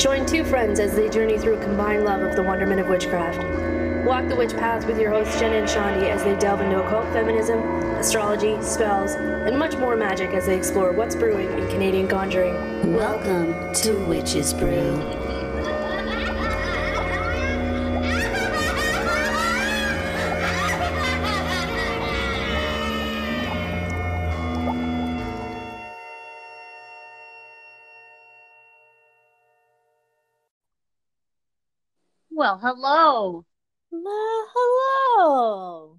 Join two friends as they journey through combined love of the wonderment of witchcraft. Walk the witch path with your hosts Jenna and Shandi as they delve into occult feminism, astrology, spells, and much more magic as they explore what's brewing in Canadian conjuring. Welcome to Witches Brew. Hello. Hello.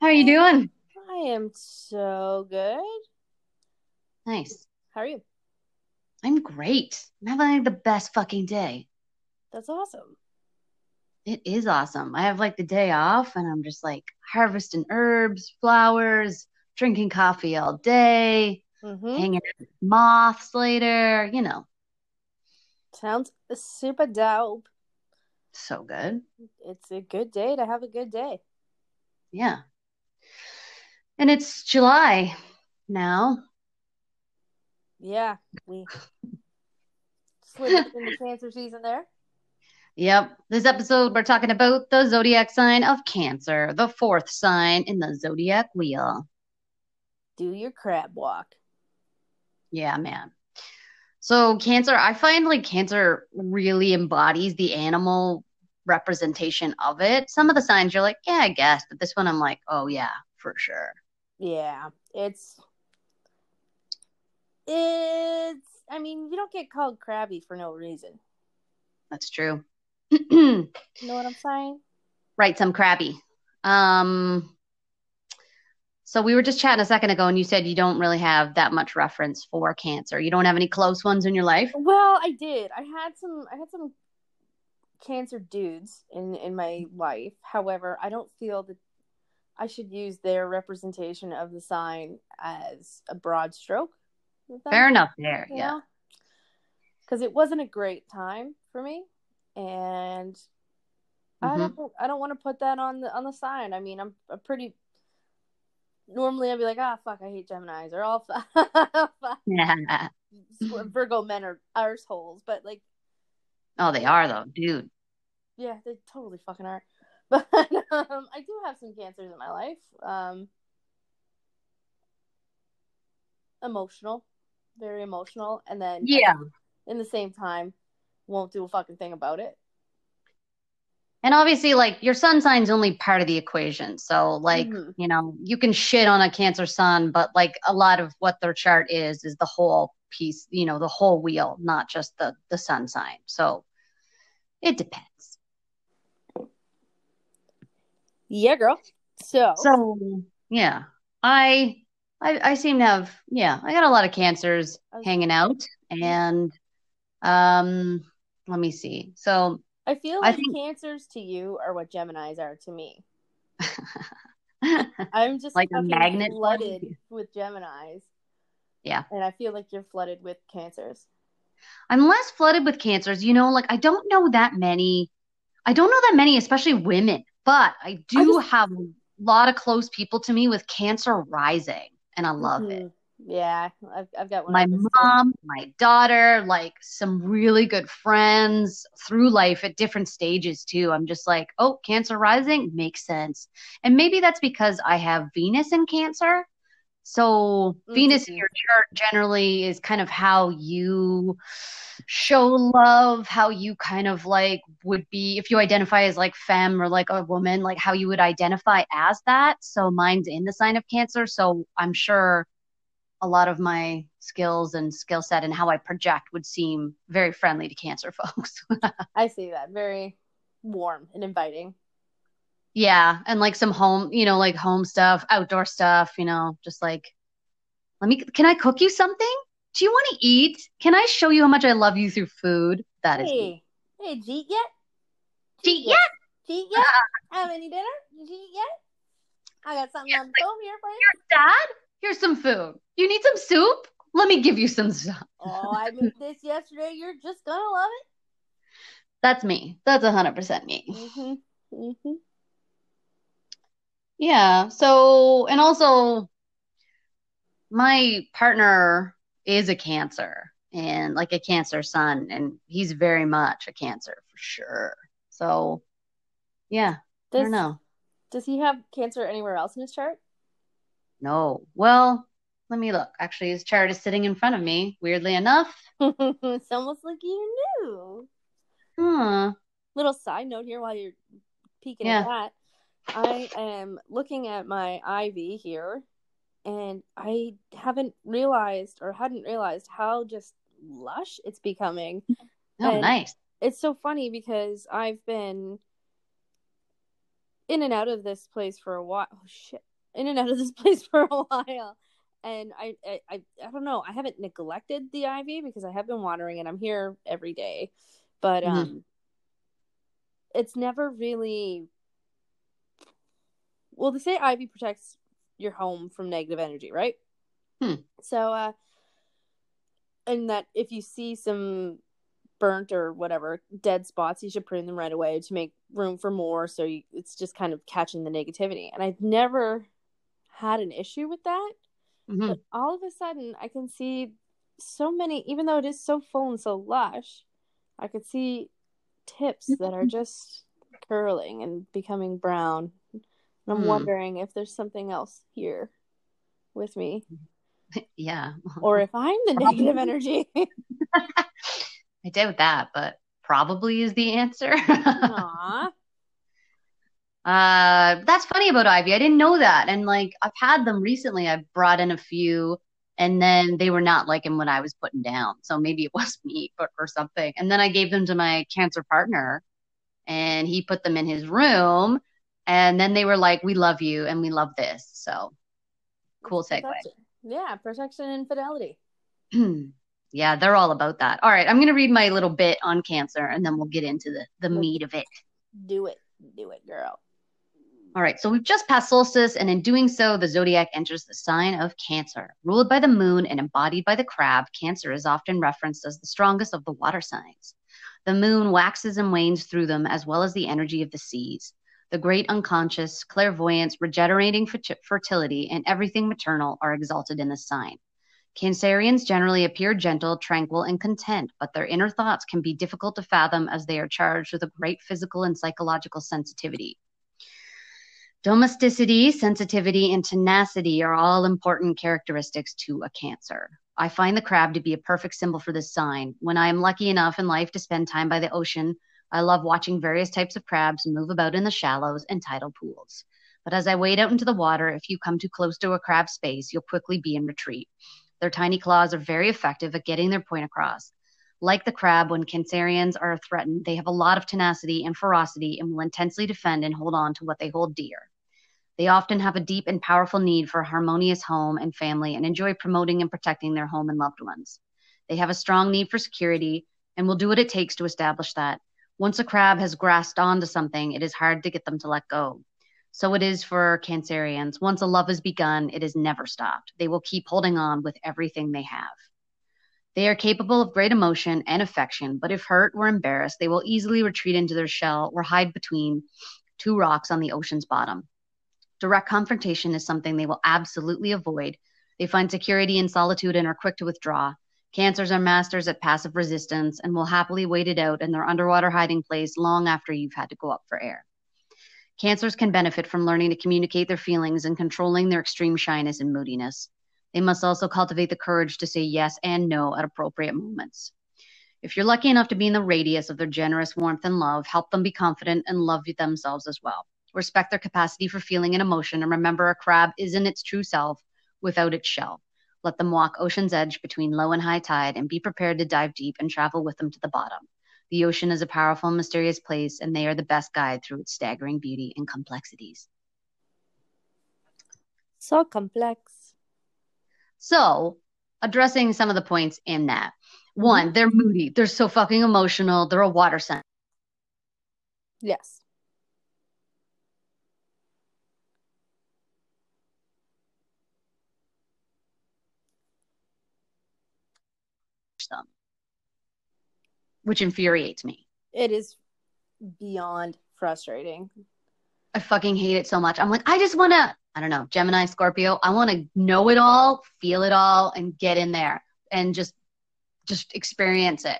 How are you doing? I am so good. Nice. How are you? I'm great. I'm having the best fucking day. That's awesome. It is awesome. I have like the day off and I'm just like harvesting herbs, flowers, drinking coffee all day, Mm-hmm. hanging out with moths later, you know. Sounds super dope. So good. It's a good day to have a good day. Yeah. And it's July now. Yeah, we slid into cancer season there. Yep. This episode, we're talking about the zodiac sign of Cancer, the fourth sign in the zodiac wheel. Do your crab walk. Yeah, man. So, Cancer, I find like Cancer really embodies the animal representation of it. Some of the signs you're like, yeah, I guess. But this one, I'm like, oh, yeah, for sure. Yeah, it's it's. I mean, you don't get called crabby for no reason. That's true. You know what I'm saying? right, some crabby. Um, so we were just chatting a second ago, and you said you don't really have that much reference for Cancer. You don't have any close ones in your life. Well, I did. I had some. I had some cancer dudes in in my life. However, I don't feel that I should use their representation of the sign as a broad stroke. Fair enough there. you Yeah. Because it wasn't a great time for me, and I Mhm. don't. I don't want to put that on the on the sign. I mean, I'm a pretty. Normally, I'd be like, ah, fuck, I hate Gemini's, or all Yeah. Virgo men are arseholes, but like. Oh, they are though, dude. Yeah, they totally fucking are. But um, I do have some cancers in my life. Um, emotional, very emotional, and then Yeah. in the same time, won't do a fucking thing about it. And obviously, like your sun sign's only part of the equation. So, like, Mhm. you know, you can shit on a Cancer sun, but like a lot of what their chart is is the whole piece, you know, the whole wheel, not just the the sun sign. So, it depends. Yeah, girl. So, So, yeah, I I I seem to have yeah, I got a lot of cancers Okay. hanging out, and um, let me see. So, I feel I like think- cancers to you are what Gemini's are to me. I'm just Like a magnet flooded with Gemini's. Yeah. And I feel like you're flooded with cancers. I'm less flooded with cancers. You know, like I don't know that many. I don't know that many, especially women, but I do just- have a lot of close people to me with cancer rising, and I love it. Mm-hmm. Yeah, I've, I've got one. My of those too. mom, my daughter, like some really good friends through life at different stages too. I'm just like, oh, cancer rising makes sense. And maybe that's because I have Venus in cancer. So mm-hmm. Venus in your chart generally is kind of how you show love, how you kind of like would be if you identify as like femme or like a woman, like how you would identify as that. So mine's in the sign of cancer. So I'm sure a lot of my skills and skill set and how I project would seem very friendly to cancer folks. I see that. Very warm and inviting. yeah, and like some home, you know, like home stuff, outdoor stuff, you know, just like let me can I cook you something? Do you want to eat? Can I show you how much I love you through food? That is me. Hey, hey, eat yet? Gee, yeah, Jeet yet? Uh-uh. Have any dinner? Jeet yet? I got something on the stove here for you. Dad, here's some food. You need some soup? Let me give you some stuff. Oh, I made this yesterday. You're just gonna love it. That's me. That's 100% me. Mm-hmm. Mm-hmm. Yeah. So, and also, my partner is a cancer. and like a Cancer sun, and he's very much a Cancer for sure. So, yeah, Does, I don't know. Does he have cancer anywhere else in his chart? No. Well, let me look. Actually, his chart is sitting in front of me. Weirdly enough. it's almost like you knew. Huh. Little side note here while you're peeking Yeah. at that. I am looking at my ivy here, and I haven't realized or hadn't realized how just lush it's becoming. Oh, And- nice. It's so funny because I've been in and out of this place for a while. Oh shit! In and out of this place for a while, and I, I, I, I don't know. I haven't neglected the ivy because I have been watering and I'm here every day, but Mhm. um, it's never really. Well, they say ivy protects your home from negative energy, right? Hmm. So, uh, and that if you see some burnt or whatever dead spots, you should prune them right away to make room for more. So you, it's just kind of catching the negativity. And I've never had an issue with that. Mhm. But all of a sudden, I can see so many, even though it is so full and so lush, I could see tips that are just curling and becoming brown. And I'm Hmm. wondering if there's something else here with me, Yeah. or if I'm the negative energy. I doubt that, but probably is the answer. Aw. Uh, that's funny about Ivy. I didn't know that. And like I've had them recently. I've brought in a few and then they were not liking what I was putting down. So maybe it was me or, or something. And then I gave them to my cancer partner and he put them in his room. And then they were like, we love you and we love this. So cool segue. Yeah, protection and fidelity. yeah, they're all about that. All right. I'm going to read my little bit on cancer and then we'll get into the, the meat of it. Do it. Do it, girl. All right, so we've just passed solstice, and in doing so, the zodiac enters the sign of Cancer. Ruled by the moon and embodied by the crab, Cancer is often referenced as the strongest of the water signs. The moon waxes and wanes through them, as well as the energy of the seas. The great unconscious, clairvoyance, regenerating fer- fertility, and everything maternal are exalted in this sign. Cancerians generally appear gentle, tranquil, and content, but their inner thoughts can be difficult to fathom as they are charged with a great physical and psychological sensitivity. Domesticity, sensitivity, and tenacity are all important characteristics to a Cancer. I find the crab to be a perfect symbol for this sign. When I am lucky enough in life to spend time by the ocean, I love watching various types of crabs move about in the shallows and tidal pools. But as I wade out into the water, if you come too close to a crab space, you'll quickly be in retreat. Their tiny claws are very effective at getting their point across. Like the crab, when Cancerians are threatened, they have a lot of tenacity and ferocity and will intensely defend and hold on to what they hold dear. They often have a deep and powerful need for a harmonious home and family and enjoy promoting and protecting their home and loved ones. They have a strong need for security and will do what it takes to establish that. Once a crab has grasped onto something, it is hard to get them to let go. So it is for Cancerians. Once a love is begun, it is never stopped. They will keep holding on with everything they have. They are capable of great emotion and affection, but if hurt or embarrassed, they will easily retreat into their shell or hide between two rocks on the ocean's bottom. Direct confrontation is something they will absolutely avoid. They find security in solitude and are quick to withdraw. Cancers are masters at passive resistance and will happily wait it out in their underwater hiding place long after you've had to go up for air. Cancers can benefit from learning to communicate their feelings and controlling their extreme shyness and moodiness. They must also cultivate the courage to say yes and no at appropriate moments. If you're lucky enough to be in the radius of their generous warmth and love, help them be confident and love themselves as well. Respect their capacity for feeling and emotion, and remember a crab isn't its true self without its shell. Let them walk ocean's edge between low and high tide and be prepared to dive deep and travel with them to the bottom. The ocean is a powerful and mysterious place, and they are the best guide through its staggering beauty and complexities. So complex. So, addressing some of the points in that. Mm-hmm. One, they're moody. They're so fucking emotional. They're a water sign. Yes. Them, which infuriates me. It is beyond frustrating. I fucking hate it so much. I'm like, I just want to, I don't know, Gemini, Scorpio, I want to know it all, feel it all, and get in there and just just experience it.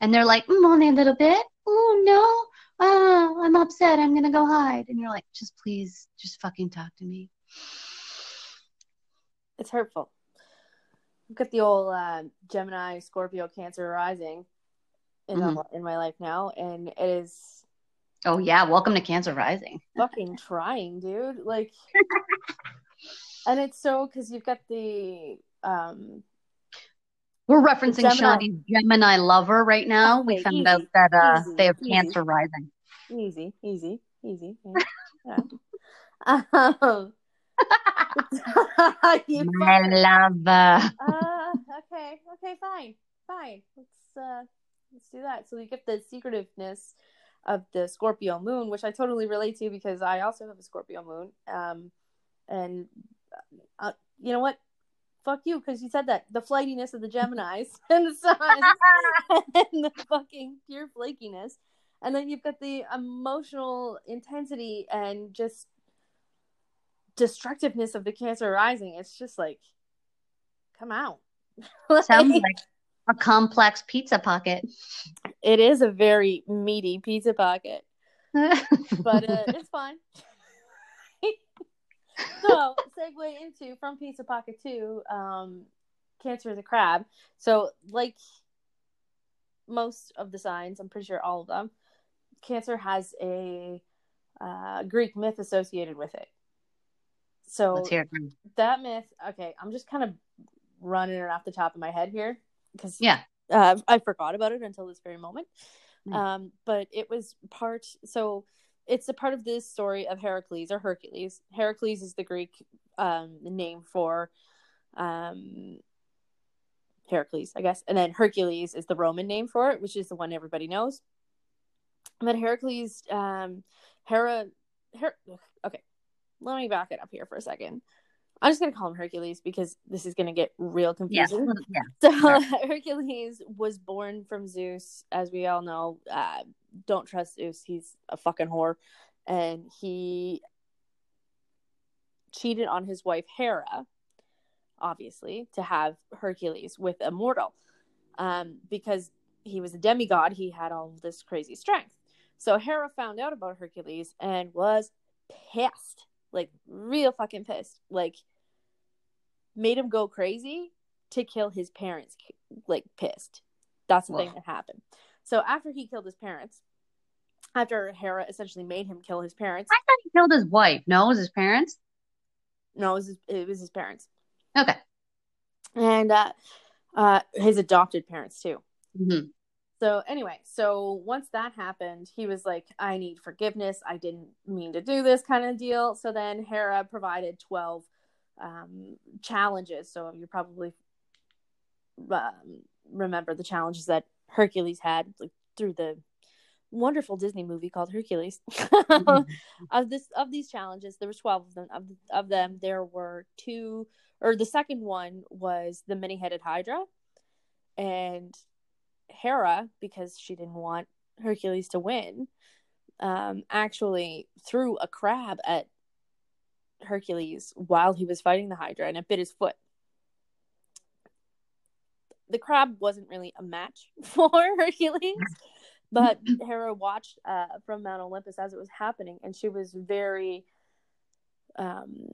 And they're like, mm, only a little bit. Oh no, oh, I'm upset. I'm gonna go hide. And you're like, just please, just fucking talk to me. It's hurtful. Look at the old uh, Gemini, Scorpio, Cancer rising in Mhm. my, in my life now, and it is Oh yeah, welcome to Cancer Rising. fucking trying, dude. Like, and it's so because you've got the um We're referencing Gemini. Gemini lover right now. we found easy, out that uh, easy, they have easy. Cancer Rising. easy, easy, easy. Yeah. Um, you My lover. uh, okay, okay, fine, fine. Let's uh, let's do that. So we get the secretiveness of the Scorpio moon, which I totally relate to because I also have a Scorpio moon. Um, and uh, you know what? Fuck you, because you said that the flightiness of the Gemini's and the sun and the fucking pure flakiness, and then you've got the emotional intensity and just destructiveness of the Cancer rising. It's just like, come out. Sounds like a complex pizza pocket. it is a very meaty pizza pocket, but uh, it's fine. so, segue into from pizza pocket to um, Cancer the crab. So, like most of the signs, I'm pretty sure all of them, Cancer has a uh, Greek myth associated with it. So Let's hear it. from- that myth. Okay, I'm just kind of running it off the top of my head here because Yeah. uh, I forgot about it until this very moment. Mm. Um, but it was part. So it's a part of this story of Heracles or Hercules. Heracles is the Greek um, name for um, Heracles, I guess, and then Hercules is the Roman name for it, which is the one everybody knows. But Heracles, um, Hera, Her- okay, let me back it up here for a second. I'm just gonna call him Hercules because this is gonna get real confusing. Yeah. So Sure. Hercules was born from Zeus, as we all know. Uh, don't trust Zeus; he's a fucking whore, and he cheated on his wife Hera, obviously, to have Hercules with a mortal, um, because he was a demigod. He had all this crazy strength. So Hera found out about Hercules and was pissed, like real fucking pissed, like made him go crazy to kill his parents like pissed. That's the thing that happened. So after he killed his parents after hera essentially made him kill his parents. I thought he killed his wife. No, it was his parents. no it was his, it was his parents. Okay. and uh uh his adopted parents too. Hmm so anyway so once that happened he was like i need forgiveness. I didn't mean to do this kind of deal. So then hera provided 12 um challenges. So you probably um, remember the challenges that hercules had like through the wonderful disney movie called hercules. Of this of these challenges there was 12 of them. Of, of them there were two or the second one was the many-headed hydra. And hera because she didn't want hercules to win. Um actually threw a crab at hercules while he was fighting the hydra and it bit his foot. The crab wasn't really a match for hercules but Hera watched uh, from Mount Olympus as it was happening, and she was very, um,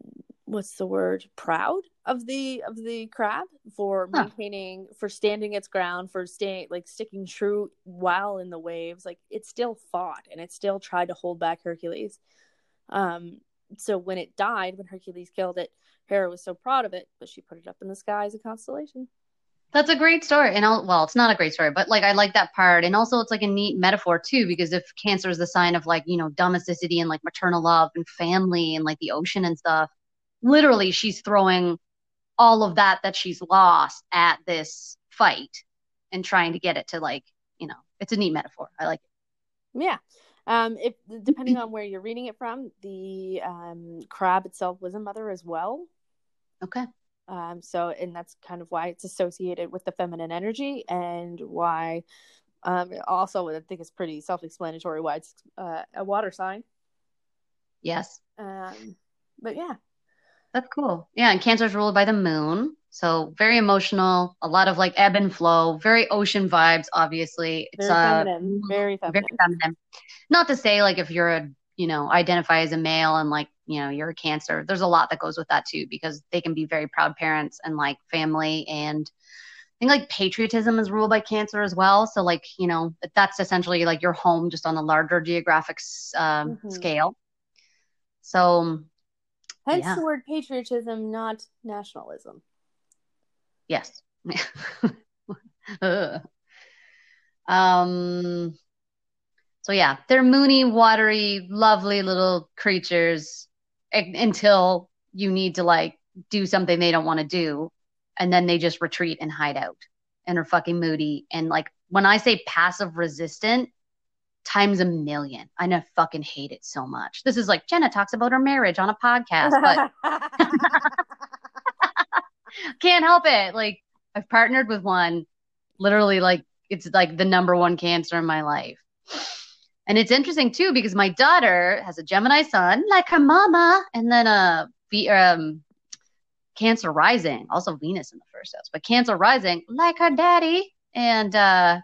what's the word? Proud of the of the crab for Huh. maintaining, for standing its ground, for staying like sticking true while in the waves. Like it still fought and it still tried to hold back Hercules. Um, so when it died, when Hercules killed it, Hera was so proud of it, but she put it up in the sky as a constellation. That's a great story. And I'll, well, it's not a great story, but like I like that part. And also it's like a neat metaphor too, because if cancer is the sign of like, you know, domesticity and like maternal love and family and like the ocean and stuff, literally she's throwing all of that that she's lost at this fight and trying to get it to like, you know, it's a neat metaphor. I like it. Yeah. Um, if depending on where you're reading it from, the um, crab itself was a mother as well. Okay. Um, so, and that's kind of why it's associated with the feminine energy, and why, um, also I think it's pretty self-explanatory why it's uh, a water sign. Yes. Um, but yeah, That's cool. Yeah. And cancer is ruled by the moon. So very emotional, a lot of like ebb and flow, very ocean vibes, obviously. It's Very uh, feminine. Very feminine. very feminine. Not to say like if you're a, you know, identify as a male and like, you know, you're a cancer, there's a lot that goes with that too, because they can be very proud parents and like family and I think like patriotism is ruled by cancer as well. So like, you know, that's essentially like your home just on a larger geographic um, Mhm. scale. So Hence Yeah. the word patriotism, not nationalism. Yes. Um. So yeah, they're moony, watery, lovely little creatures until you need to like do something they don't want to do, and then they just retreat and hide out and are fucking moody and like when I say passive resistant. Times a million. I know fucking hate it so much. This is like Jenna talks about her marriage on a podcast, but can't help it. Like I've partnered with one, literally like it's like the number one cancer in my life. And it's interesting too because my daughter has a Gemini sun, like her mama, and then a V- um, Cancer rising, also Venus in the first house, but Cancer rising, like her daddy. And uh,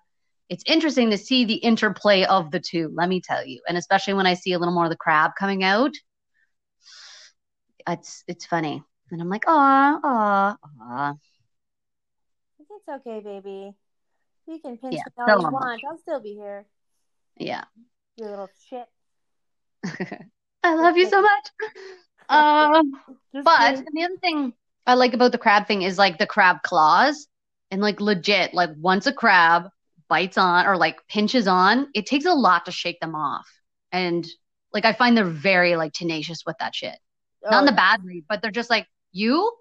it's interesting to see the interplay of the two. Let me tell you, and especially when I see a little more of the crab coming out, it's it's funny. And I'm like, aw, aw, aw. it's okay, baby. You can pinch Yeah, me all so you want. I'll still be here. Yeah. You little shit. I love you so much. Um, but the other thing I like about the crab thing is like the crab claws and like legit, like once a crab bites on or like pinches on, it takes a lot to shake them off. And like I find they're very like tenacious with that shit. Not in uh, the Oh, bad way, but they're just like, you,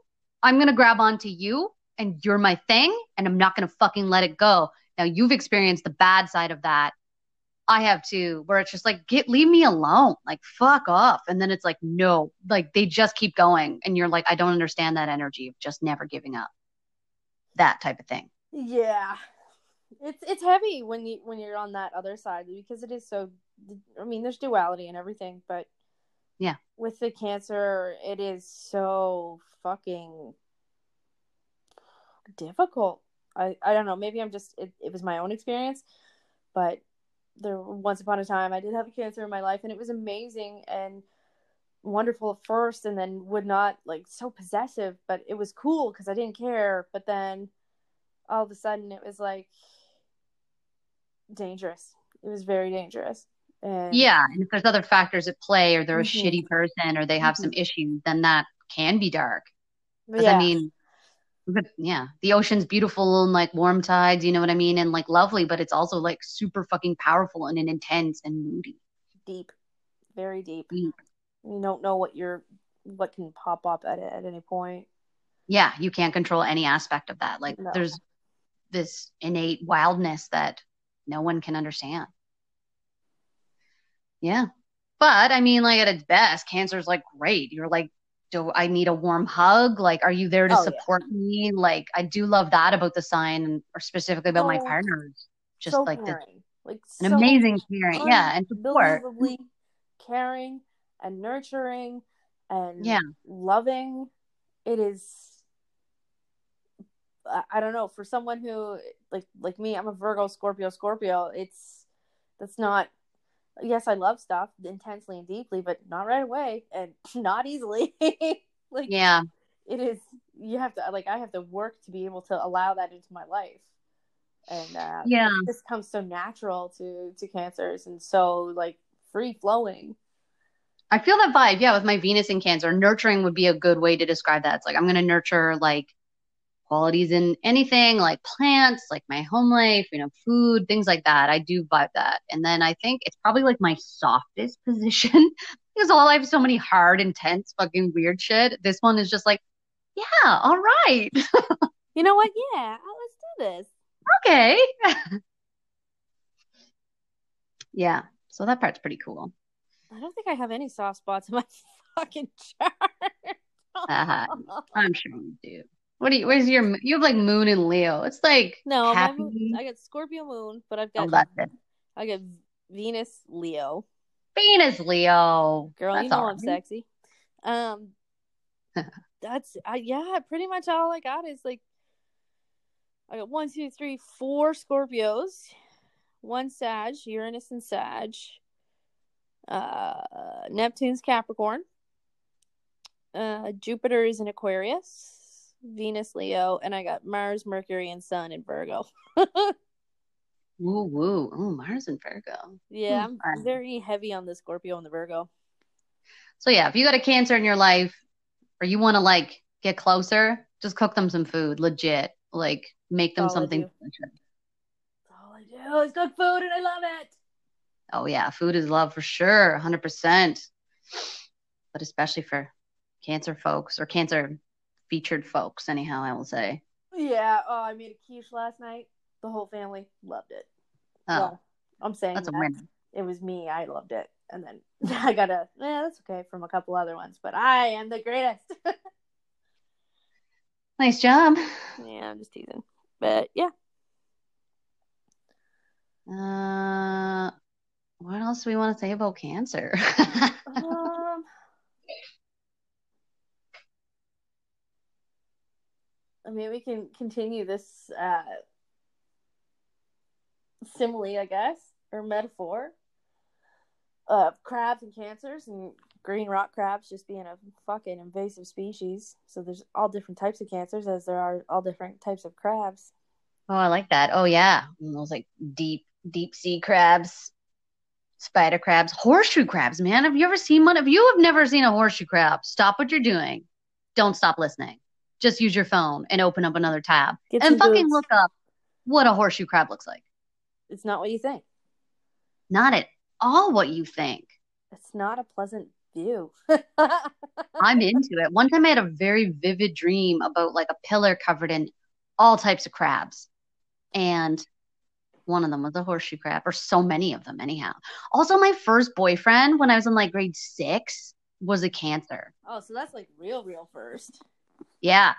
I'm gonna grab onto you and you're my thing and I'm not gonna fucking let it go. Now you've experienced the bad side of that. I have too, where it's just like, get leave me alone. Like fuck off. And then it's like, no, like they just keep going. And you're like, I don't understand that energy of just never giving up. That type of thing. Yeah. It's it's heavy when you when you're on that other side because it is so I mean there's duality and everything, but Yeah. With the cancer, it is so fucking difficult. I I don't know, maybe I'm just it, it was my own experience, but there once upon a time I did have a cancer in my life and it was amazing and wonderful at first and then would not like so possessive, but it was cool because I didn't care, but then all of a sudden it was like dangerous. It was very dangerous. And Yeah. And if there's other factors at play or they're a Mhm. shitty person or they have some issues, then that can be dark. Because yeah. I mean, yeah, the ocean's beautiful and like warm tides, you know what I mean? And like lovely, but it's also like super fucking powerful and intense and moody. deep, very deep. Deep. You don't know what you're what can pop up at it at any point. Yeah, you can't control any aspect of that. Like No. there's this innate wildness that no one can understand. Yeah. But I mean, like at its best, cancer's like great. You're like, do I need a warm hug? Like, are you there to Oh, yeah. support me? Like, I do love that about the sign, or specifically about my So- partners. Just so like the, like an so amazing caring, yeah, and support. caring and nurturing and Yeah. loving. It is. I, don't know for someone who like like me. I'm a Virgo, Scorpio, Scorpio. It's that's not. Yes, I love stuff intensely and deeply, but not right away and not easily. like Yeah, it is. You have to like I have to work to be able to allow that into my life, and uh, yeah. this comes so natural to to cancers and so like free flowing. I feel that vibe, yeah, with my Venus in Cancer. Nurturing would be a good way to describe that. It's like I'm going to nurture like qualities in anything, like plants, like my home life, you know, food, things like that. I do vibe that. And then I think it's probably like my softest position because all I have so many hard, intense, fucking weird shit. This one is just like, yeah, all right, You know what? Yeah, let's do this. okay. yeah, so that part's pretty cool. I don't think I have any soft spots in my fucking chart. Uh-huh. I'm sure you do. What do you? Where's your? You have like Moon and Leo. It's like no, happy. moon, I got Scorpio moon, but I've Oh, got it. I got Venus Leo. Venus, Leo. Girl, That's you know all I'm sexy. Um, That's uh, yeah, pretty much all I got is like I got one, two, three, four Scorpios, one Sag, Uranus and Sag, uh, Neptune's Capricorn, uh, Jupiter is in Aquarius, Venus Leo, and I got Mars, Mercury, and Sun in Virgo. Woo woo. Oh, Mars and Virgo. yeah, Hmm, I'm fun. very heavy on the Scorpio and the Virgo. So yeah, if you got a cancer in your life or you want to like get closer, just cook them some food, legit. Like make them That's something. All I do is cook food, and I love it. Oh yeah, food is love for sure, 100%. But especially for cancer folks or cancer featured folks anyhow, I will say. Yeah. Oh, I made a quiche last night. The whole family loved it. Oh, Well, I'm saying that's a win. It was me. I loved it, and then I got a. Yeah, that's okay from a couple other ones, but I am the greatest. Nice job. yeah, I'm just teasing, but yeah. Uh, what else do we want to say about cancer? Um. I mean, we can continue this uh, simile, I guess, or metaphor of crabs and cancers and green rock crabs just being a fucking invasive species. So there's all different types of cancers as there are all different types of crabs. Oh, I like that. Oh yeah, those like deep, deep sea crabs, spider crabs, horseshoe crabs. Man, have you ever seen one? If you have never seen a horseshoe crab, stop what you're doing. Don't stop listening. Just use your phone and open up another tab Get and fucking look up what a horseshoe crab looks like. It's not what you think. Not at all what you think. It's not a pleasant view. I'm into it. One time I had a very vivid dream about like a pillar covered in all types of crabs. And one of them was a horseshoe crab, or so many of them, anyhow. Also, my first boyfriend when I was in like grade six was a cancer. oh, so that's like real, real first. Yeah.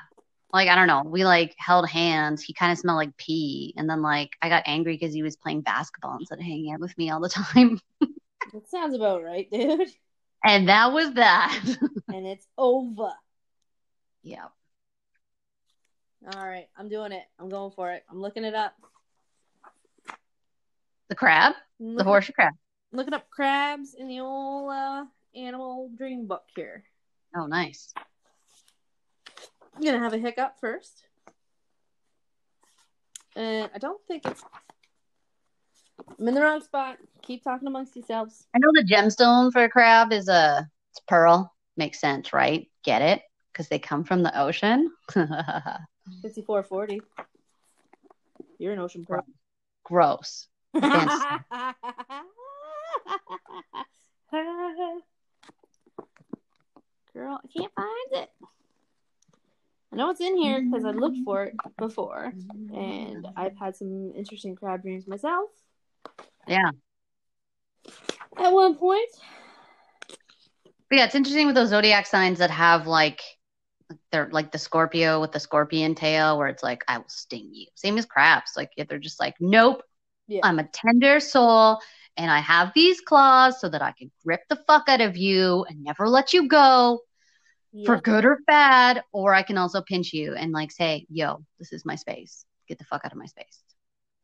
Like, I don't know. We like held hands. He kind of smelled like pee. And then, like, I got angry because he was playing basketball instead of hanging out with me all the time. That sounds about right, dude. And that was that. And it's over. yeah. All right, I'm doing it. I'm going for it. I'm looking it up. The crab, the horseshoe crab. looking up crabs in the old uh, animal dream book here. Oh, nice. I'm gonna have a hiccup first, and I don't think it's. I'm in the wrong spot. Keep talking amongst yourselves. I know the gemstone for a crab is a it's pearl. Makes sense, right? Get it? Because they come from the ocean. Fifty-four forty. You're an ocean pro. Gross. Girl, I can't find it. I know it's in here because I looked for it before, and mm-hmm. I've had some interesting crab dreams myself. Yeah. At one point, But yeah, it's interesting with those zodiac signs that have like they're like the Scorpio with the scorpion tail, where it's like, I will sting you. Same as crabs. Like they're just like, nope, Yeah. I'm a tender soul and I have these claws so that I can grip the fuck out of you and never let you go for good or bad. Or I can also pinch you and like say, yo, this is my space. Get the fuck out of my space.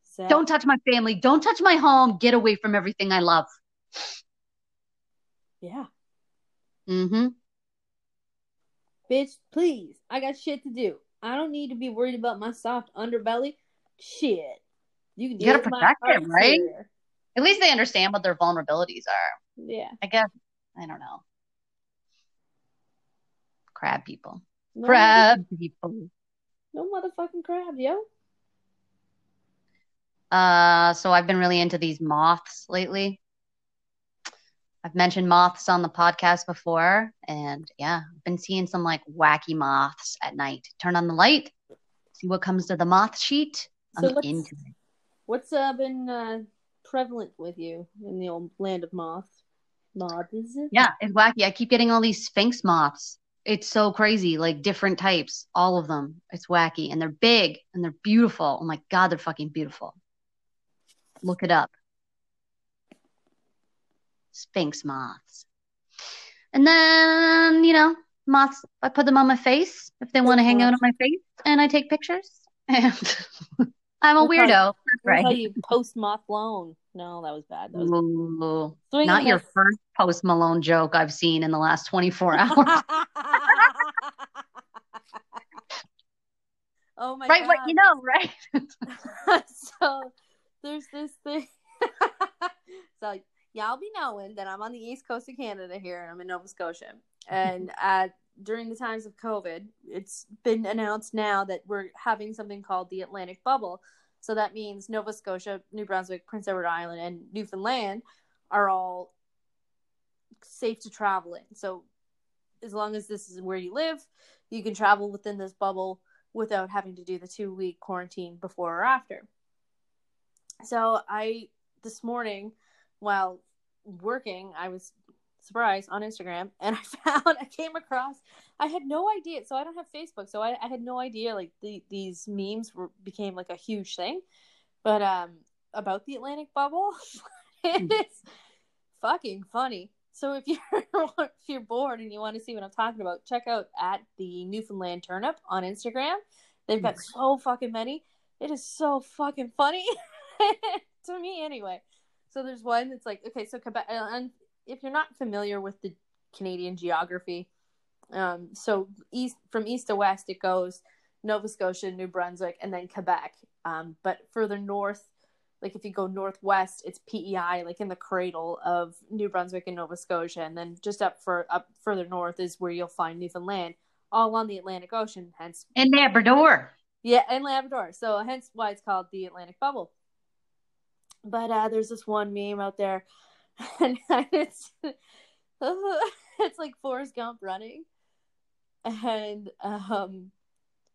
sad. Don't touch my family. Don't touch my home. Get away from everything I love. Yeah, Mm-hmm. bitch, please. I got shit to do. I don't need to be worried about my soft underbelly. Shit, you can You gotta protect hard right? interior. At least they understand what their vulnerabilities are. Yeah, I guess. I don't know. Crab people. no, Crab people. no motherfucking crab, yo. Uh, so I've been really into these moths lately. I've mentioned moths on the podcast before, and yeah, I've been seeing some like wacky moths at night. Turn on the light, see what comes to the moth sheet. I'm So what's- into it. What's uh, been uh, prevalent with you in the old land of moths? Moths? Yeah, it's wacky. I keep getting all these sphinx moths. It's so crazy, like different types, all of them. It's wacky, and they're big and they're beautiful. Oh my god, they're fucking beautiful. Look it up. Sphinx moths. And then, you know, moths. I put them on my face if they want to hang out on my face, and I take pictures. And I'm a weirdo. That's right. you post moth blown? No, that was bad. That was Ooh, not your first Post Malone joke I've seen in the last 24 hours. oh my God. right, god! what you know, right? so there's this thing. so y'all be knowing that I'm on the east coast of Canada here, and I'm in Nova Scotia. And uh, during the times of COVID, it's been announced now that we're having something called the Atlantic Bubble. So that means Nova Scotia, New Brunswick, Prince Edward Island, and Newfoundland are all safe to travel in. So as long as this is where you live, you can travel within this bubble without having to do the two week quarantine before or after. So I this morning while working, I was surprised on Instagram and I found I came across I had no idea so I don't have Facebook so I, I had no idea like the, these memes were became like a huge thing but um about the Atlantic bubble it's hmm. fucking funny. So if you're if you're bored and you want to see what I'm talking about check out at the Newfoundland Turnip on Instagram. They've got hmm. so fucking many. It is so fucking funny to me anyway. So there's one that's like okay so Quebec uh, and if you're not familiar with the Canadian geography um so east from east to west it goes Nova Scotia New Brunswick and then Quebec um but further north like if you go northwest it's PEI like in the cradle of New Brunswick and Nova Scotia and then just up for up further north is where you'll find Newfoundland all on the Atlantic Ocean hence In Labrador. yeah, and Labrador. So hence why it's called the Atlantic Bubble. But uh, there's this one meme out there, and it's it's like Forrest Gump running, and um,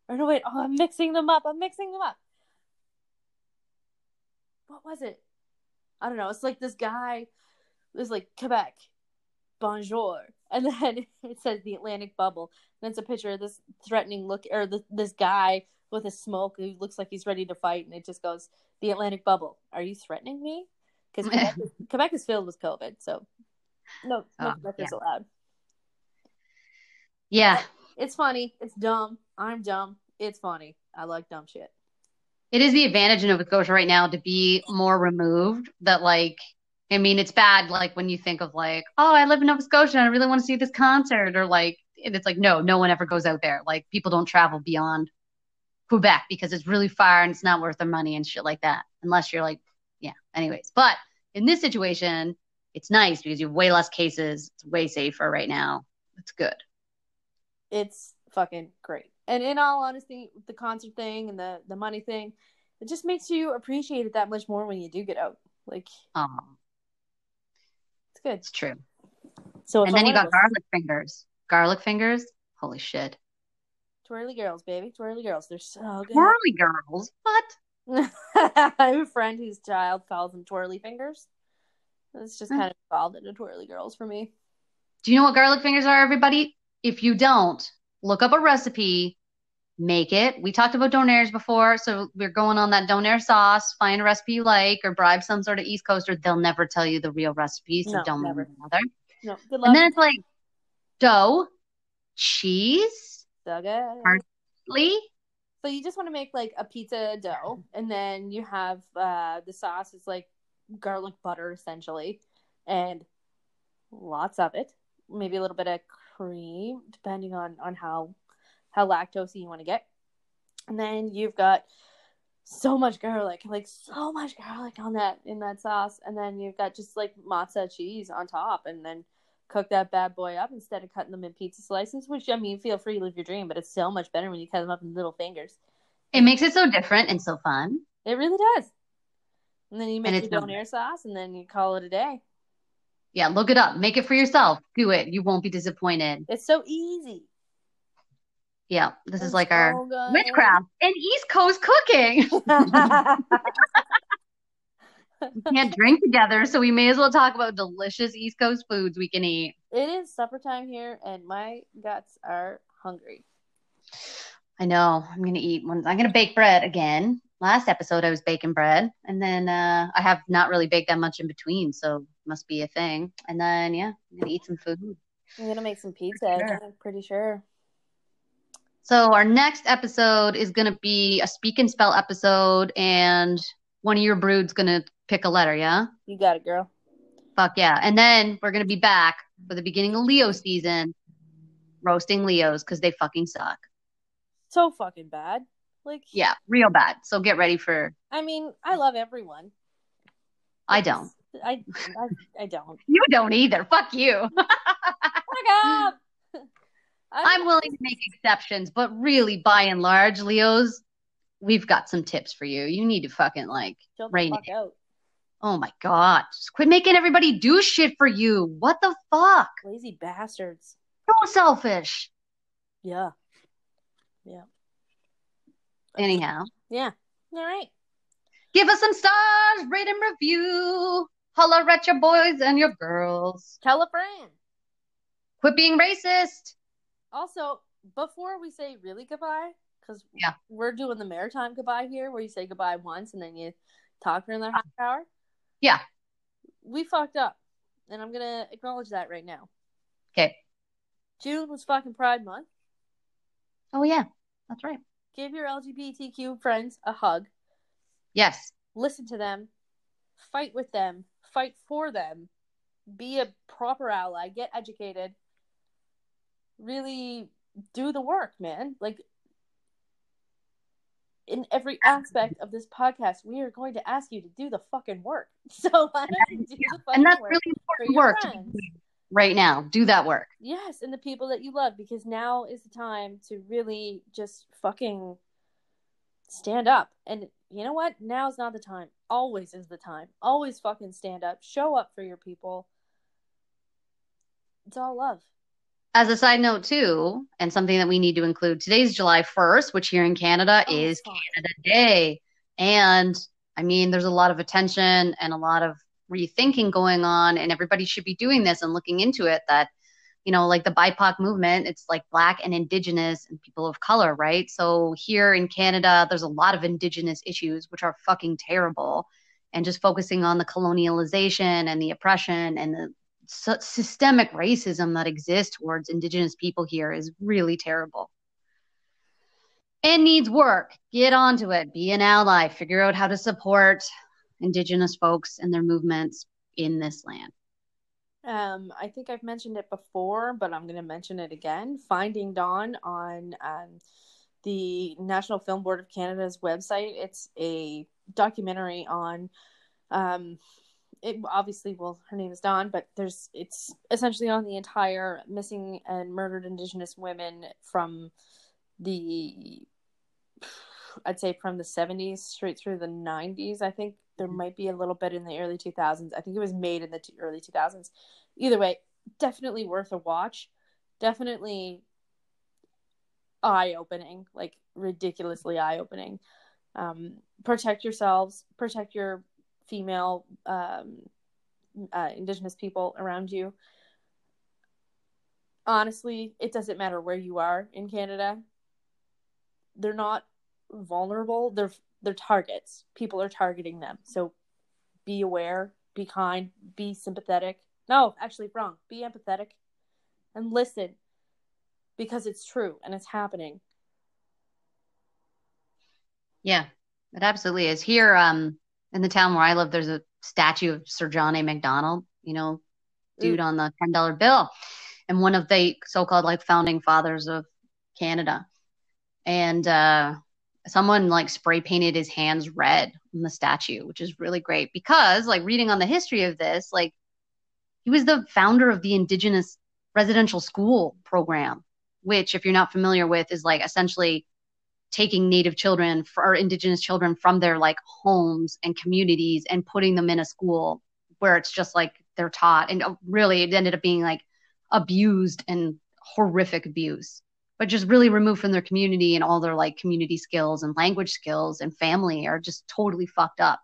or no wait, oh I'm mixing them up. I'm mixing them up. What was it? I don't know. It's like this guy. There's like Quebec, bonjour, and then it says the Atlantic Bubble. And it's a picture of this threatening look, or the, this guy with a smoke who looks like he's ready to fight, and it just goes, "The Atlantic Bubble. Are you threatening me?" Because Quebec, is- Quebec is filled with COVID, so no, no Oh, Quebecers yeah. allowed. Yeah. It's funny. It's dumb. I'm dumb. It's funny. I like dumb shit. It is the advantage in Nova Scotia right now to be more removed. That like, I mean, it's bad like when you think of like, oh, I live in Nova Scotia and I really want to see this concert, or like, and it's like, no, no one ever goes out there. Like, people don't travel beyond Quebec because it's really far and it's not worth their money and shit like that. Unless you're like. Anyways, but in this situation, it's nice because you have way less cases. It's way safer right now. It's good. It's fucking great. And in all honesty, the concert thing and the the money thing, it just makes you appreciate it that much more when you do get out. Like Um, it's good. it's true. So And then you got go- garlic fingers. Garlic fingers. Holy shit. twirly girls, baby, twirly girls. They're so good. Twirly girls. What? I have a friend whose child calls them twirly fingers. It's just Hmm. kind of evolved into twirly girls for me. Do you know what garlic fingers are, everybody? If you don't, look up a recipe, make it. We talked about donaires before, so we're going on that donaire sauce. Find a recipe you like, or bribe some sort of East Coaster. They'll never tell you the real recipe, so No, don't never. bother. No, good luck. And then it's like dough, cheese, good. parsley. So you just want to make like a pizza dough, and then you have uh, the sauce is like garlic butter essentially, and lots of it. Maybe a little bit of cream, depending on on how how lactosey you want to get. And then you've got so much garlic, like so much garlic on that in that sauce, and then you've got just like mozzarella cheese on top, and then cook that bad boy up instead of cutting them in pizza slices. Which I mean, feel free to live your dream, but it's so much better when you cut them up in little fingers. It makes it so different and so fun. It really does. And then you make it's your donair sauce, and then you call it a day. Yeah, look it up. Make it for yourself. Do it. You won't be disappointed. It's so easy. Yeah, this is It's like our good. witchcraft and East Coast cooking. we can't drink together, so we may as well talk about delicious East Coast foods we can eat. it is supper time here, and my guts are hungry. I know. I'm gonna eat one. I'm gonna bake bread again. Last episode I was baking bread, and then uh, I have not really baked that much in between, so must be a thing. And then yeah, I'm gonna eat some food. I'm gonna make some pizza. Sure. I'm pretty sure. So our next episode is going to be a speak and spell episode, and one of your brood's to pick a letter. Yeah, You got it, girl. fuck yeah. And then we're to be back for the beginning of Leo season, roasting Leos because they fucking suck. So fucking bad. Like, Yeah, real bad. So get ready for. I mean, I love everyone. I don't. I, I, I don't. You don't either. Fuck you. Fuck up. I'm willing to make exceptions, but really, by and large, Leos, we've got some tips for you. You need to fucking like, the rein fuck out. oh my god, just quit making everybody do shit for you. What the fuck? Lazy bastards. So selfish. Yeah. Yeah. Anyhow, Yeah. All right. give us some stars, rate and review. Holler at your boys and your girls. Tell a friend. Quit being racist. Also, before we say really goodbye, because Yeah. we're doing the maritime goodbye here, where you say goodbye once and then you talk for another half hour. Yeah. We fucked up, and I'm gonna acknowledge that right now. Okay. June was fucking Pride Month. Oh yeah, that's right. Give your LGBTQ friends a hug. Yes. Listen to them. Fight with them. Fight for them. Be a proper ally. Get educated. Really do the work, man. Like in every aspect of this podcast, we are going to ask you to do the fucking work. So why you do the fucking And that's work really important work to be friends? doing right now. Do that work. Yes, and the people that you love, because now is the time to really just fucking stand up. And you know what? Now is not the time. Always is the time. Always fucking stand up. Show up for your people. It's all love. As a side note, too, and something that we need to include, today's July 1st, which here in Canada Oh, is fuck. Canada Day. And I mean, there's a lot of attention and a lot of rethinking going on, and everybody should be doing this and looking into it. That, you know, like the BIPOC movement, it's like Black and Indigenous and people of color, right? So here in Canada, there's a lot of Indigenous issues, which are fucking terrible. And just focusing on the colonialization and the oppression and the sy- systemic racism that exists towards Indigenous people here is really terrible and needs work. Get onto it. Be an ally. Figure out how to support Indigenous folks and their movements in this land. Um, I think I've mentioned it before, but I'm going to mention it again. Finding Dawn on um, the National Film Board of Canada's website. It's a documentary on, um, it obviously, well, her name is Dawn, but there's it's essentially on the entire missing and murdered Indigenous women from the, I'd say from the 70s straight through the 90s. I think there might be a little bit in the early 2000s. I think it was made in the t- early 2000s either way, definitely worth a watch. Definitely eye opening, like ridiculously eye opening. Um, protect yourselves, protect your female um, uh, Indigenous people around you. Honestly, it doesn't matter where you are in Canada. They're not vulnerable. They're they're targets. People are targeting them. So be aware, be kind, be sympathetic. No, actually, wrong. Be empathetic and listen because it's true and it's happening. Yeah, it absolutely is. Here, um, in the town where I live, there's a statue of Sir John A. Macdonald, you know, dude on the ten dollar bill, and one of the so-called like founding fathers of Canada. And uh, someone like spray painted his hands red on the statue, which is really great because, like, reading on the history of this, like, he was the founder of the Indigenous residential school program, which, if you're not familiar with, is like essentially taking native children for, or indigenous children from their like homes and communities and putting them in a school where it's just like they're taught. And uh, really it ended up being like abused and horrific abuse. But just really removed from their community and all their like community skills and language skills and family are just totally fucked up.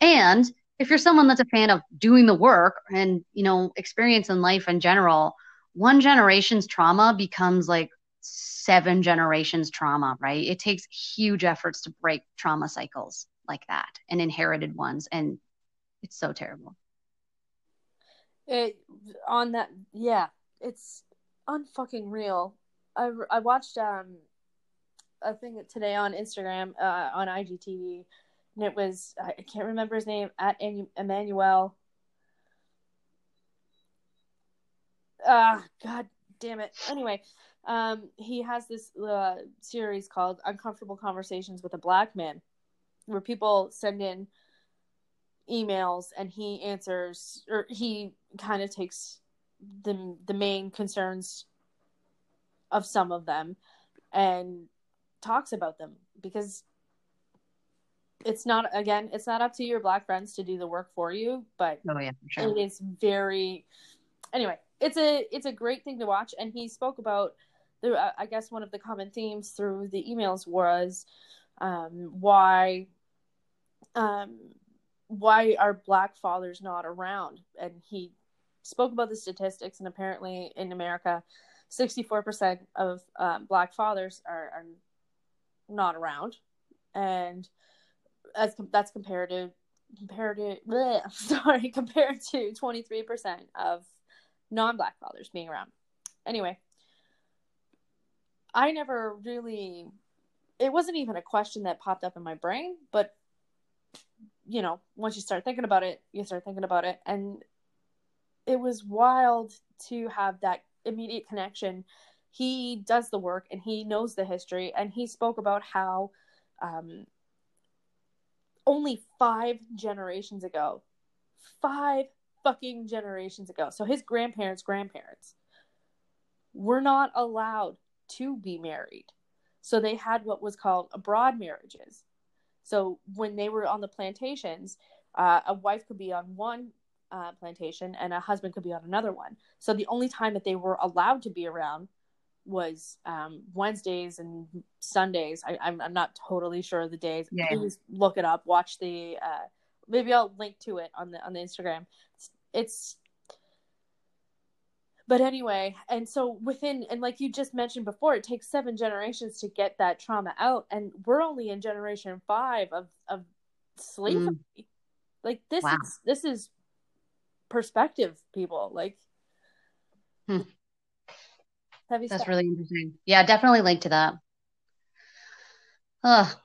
And if you're someone that's a fan of doing the work and you know experience in life in general one generation's trauma becomes like seven generations trauma, right? It takes huge efforts to break trauma cycles like that and inherited ones. And it's so terrible. It, on that, yeah, it's unfucking real. I I watched um a thing today on Instagram uh, on IGTV, and it was I can't remember his name at Emmanuel. Ah, god damn it. Anyway, um, he has this uh, series called Uncomfortable Conversations with a Black Man, where people send in emails and he answers, or he kind of takes the the main concerns of some of them and talks about them because it's not again it's not up to your black friends to do the work for you but oh yeah sure. it is very anyway it's a it's a great thing to watch and he spoke about i guess one of the common themes through the emails was um, why um, why are black fathers not around? And he spoke about the statistics and apparently in america 64% of um, black fathers are, are not around. And as that's compared to compared to bleh, sorry compared to 23% of non-black fathers being around. Anyway i never really it wasn't even a question that popped up in my brain but you know once you start thinking about it you start thinking about it. And it was wild to have that immediate connection. He does the work and he knows the history and he spoke about how um, only five generations ago five fucking generations ago so his grandparents grandparents were not allowed to be married so they had what was called abroad marriages so when they were on the plantations uh, a wife could be on one uh, plantation and a husband could be on another one so the only time that they were allowed to be around was um, Wednesdays and Sundays. I, am I'm, I'm not totally sure of the days. Yeah. Please look it up. Watch the. Uh, maybe I'll link to it on the on the Instagram. It's, it's. But anyway, and so within and like you just mentioned before, it takes seven generations to get that trauma out, and we're only in generation five of of slavery. Mm. Like this wow. is this is perspective, people. Like. Hmm. That's stuff. really interesting. Yeah, definitely linked to that. Ugh.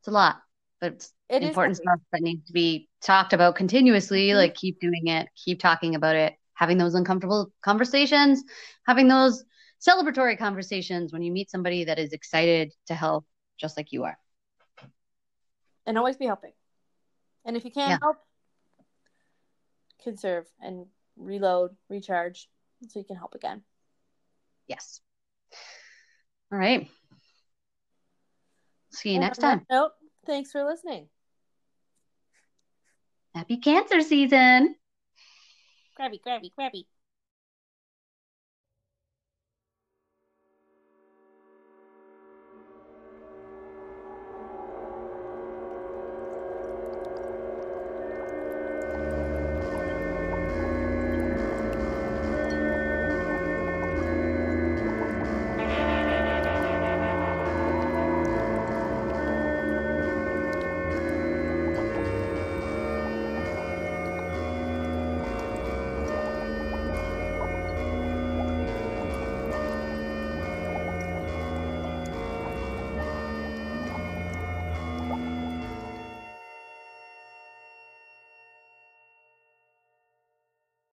It's a lot, but it's it important stuff that needs to be talked about continuously. Mm-hmm. Like keep doing it, keep talking about it, having those uncomfortable conversations, having those celebratory conversations when you meet somebody that is excited to help just like you are. And always be helping. And if you can't yeah. help, conserve and reload, recharge, so you can help again. Yes. All right. See you next time. Nope. Thanks for listening. Happy cancer season. Grabby, grabby, grabby.